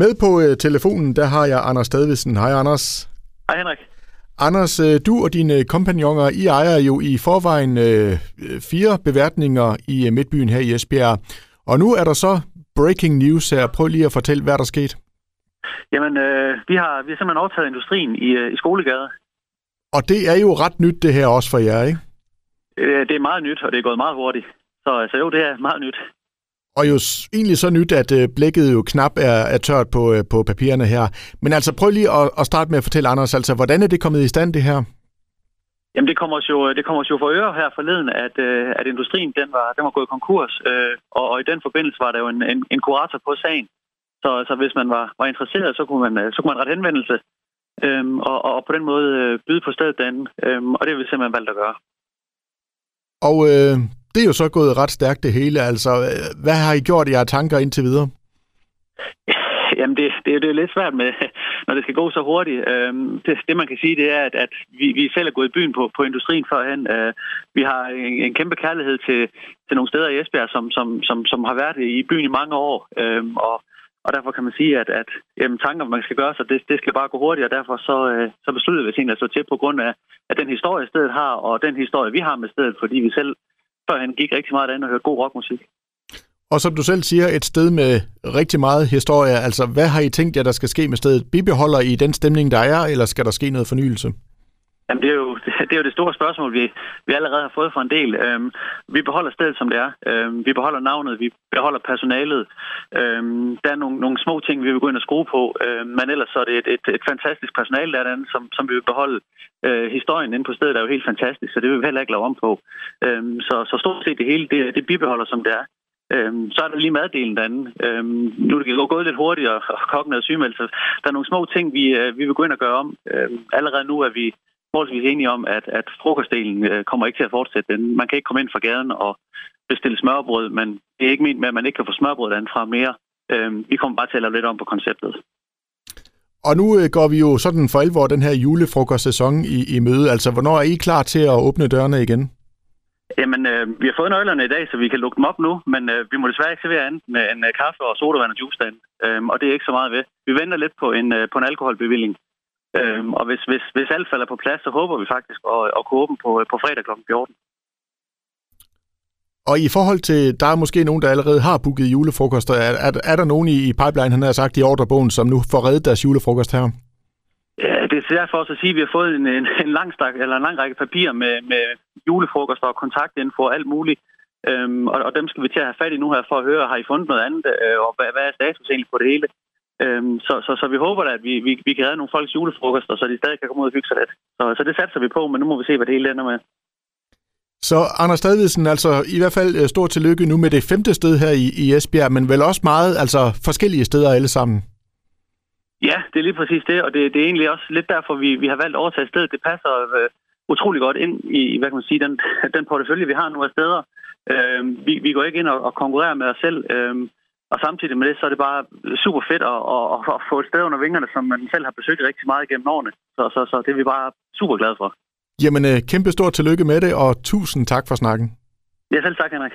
Med på øh, telefonen, der har jeg Anders Stadvisen. Hej Anders. Hej Henrik. Anders, øh, du og dine kompagnoner, I ejer jo i forvejen øh, fire beværtninger i øh, Midtbyen her i Esbjerg. Og nu er der så breaking news her. Prøv lige at fortælle, hvad der er sket. Jamen, øh, vi, har, vi har simpelthen overtaget industrien i, øh, i Skolegade. Og det er jo ret nyt det her også for jer, ikke? Øh, det er meget nyt, og det er gået meget hurtigt. Så altså, jo, det er meget nyt. Og jo egentlig så nyt, at øh, blækket jo knap er, er tørt på, øh, på papirerne her. Men altså prøv lige at, at starte med at fortælle, Anders, altså hvordan er det kommet i stand det her? Jamen det kommer os jo, det kommer os jo for øre her forleden, at, øh, at industrien den var, den var gået konkurs, øh, og, og i den forbindelse var der jo en, en, en kurator på sagen. Så, så hvis man var, var interesseret, så kunne man, så kunne man rette henvendelse øh, og, og på den måde øh, byde på stedet den, øh, og det har vi simpelthen valgt at gøre. Og øh, det er jo så gået ret stærkt det hele. Altså, hvad har I gjort i jeres tanker indtil videre? Jamen, det, det, det er lidt svært med, når det skal gå så hurtigt. Øhm, det, det, man kan sige, det er, at, at vi, vi selv er gået i byen på, på industrien førhen. Øh, vi har en, en kæmpe kærlighed til, til nogle steder i Esbjerg, som, som, som, som har været i byen i mange år. Øhm, og, og derfor kan man sige, at, at jamen, tanker, man skal gøre sig, det, det skal bare gå hurtigt, og derfor så, øh, så besluttede vi tingene at stå til på grund af, af den historie, stedet har, og den historie, vi har med stedet, fordi vi selv førhen gik rigtig meget ind og hørte god rockmusik. Og som du selv siger, et sted med rigtig meget historie. Altså, hvad har I tænkt jer, der skal ske med stedet? Bibeholder I den stemning, der er, eller skal der ske noget fornyelse? Jamen, det er, jo, det er jo det store spørgsmål, vi, vi allerede har fået fra en del. Øhm, vi beholder stedet, som det er. Øhm, vi beholder navnet, vi beholder personalet. Øhm, der er nogle, nogle små ting, vi vil gå ind og skrue på, øhm, men ellers så er det et, et, et fantastisk personale derinde, som, som vi vil beholde. Øh, historien inde på stedet er jo helt fantastisk, så det vil vi heller ikke lave om på. Øhm, så, så stort set det hele, det, det bibeholder, som det er. Øhm, så er der lige maddelen derinde. Øhm, nu er det gået lidt hurtigt, og, og kokken er sygemeldt, så der er nogle små ting, vi, øh, vi vil gå ind og gøre om. Øhm, allerede nu er vi forholdsvis enige om, at, at frokostdelen øh, kommer ikke til at fortsætte. Man kan ikke komme ind fra gaden og bestille smørbrød, men det er ikke ment med, at man ikke kan få smørbrød fra mere. Øhm, vi kommer bare til at lave lidt om på konceptet. Og nu øh, går vi jo sådan for alvor den her julefrokostsæson i, i møde. Altså, hvornår er I klar til at åbne dørene igen? Jamen, øh, vi har fået nøglerne i dag, så vi kan lukke dem op nu, men øh, vi må desværre ikke servere andet med en øh, kaffe og sodavand og juice derinde. Øh, og det er ikke så meget ved. Vi venter lidt på en, øh, på en alkoholbevilling. Øh, og hvis, hvis, hvis alt falder på plads, så håber vi faktisk at, at kunne åbne på, på fredag kl. 14. Og i forhold til, der er måske nogen, der allerede har booket julefrokoster. Er, er, er der nogen i, i pipeline, han har sagt i ordrebogen, som nu får reddet deres julefrokost her? Ja, det er derfor også at sige, at vi har fået en, en, en, lang, stak, eller en lang række papirer med, med julefrokoster og kontaktinfo og alt muligt. Øhm, og, og dem skal vi til at have fat i nu her for at høre, har I fundet noget andet, øh, og hvad, hvad er status egentlig på det hele? Øhm, så, så, så vi håber da, at vi, vi, vi kan redde nogle folks julefrokoster, så de stadig kan komme ud og hygge sig lidt. Så, så det satser vi på, men nu må vi se, hvad det hele ender med. Så Anders Stadvidsen, altså i hvert fald øh, stort tillykke nu med det femte sted her i, i Esbjerg, men vel også meget, altså forskellige steder alle sammen. Ja, det er lige præcis det, og det, det er egentlig også lidt derfor, vi, vi har valgt at overtage stedet. Det passer øh, utrolig godt ind i, hvad kan man sige, den, den portefølje, vi har nu af steder. Øh, vi, vi går ikke ind og, og konkurrerer med os selv, øh, og samtidig med det, så er det bare super fedt at, at, at få et sted under vingerne, som man selv har besøgt rigtig meget igennem årene. Så, så, så det er vi bare super glade for. Jamen, øh, kæmpe stort tillykke med det, og tusind tak for snakken. Ja, selv tak, Henrik.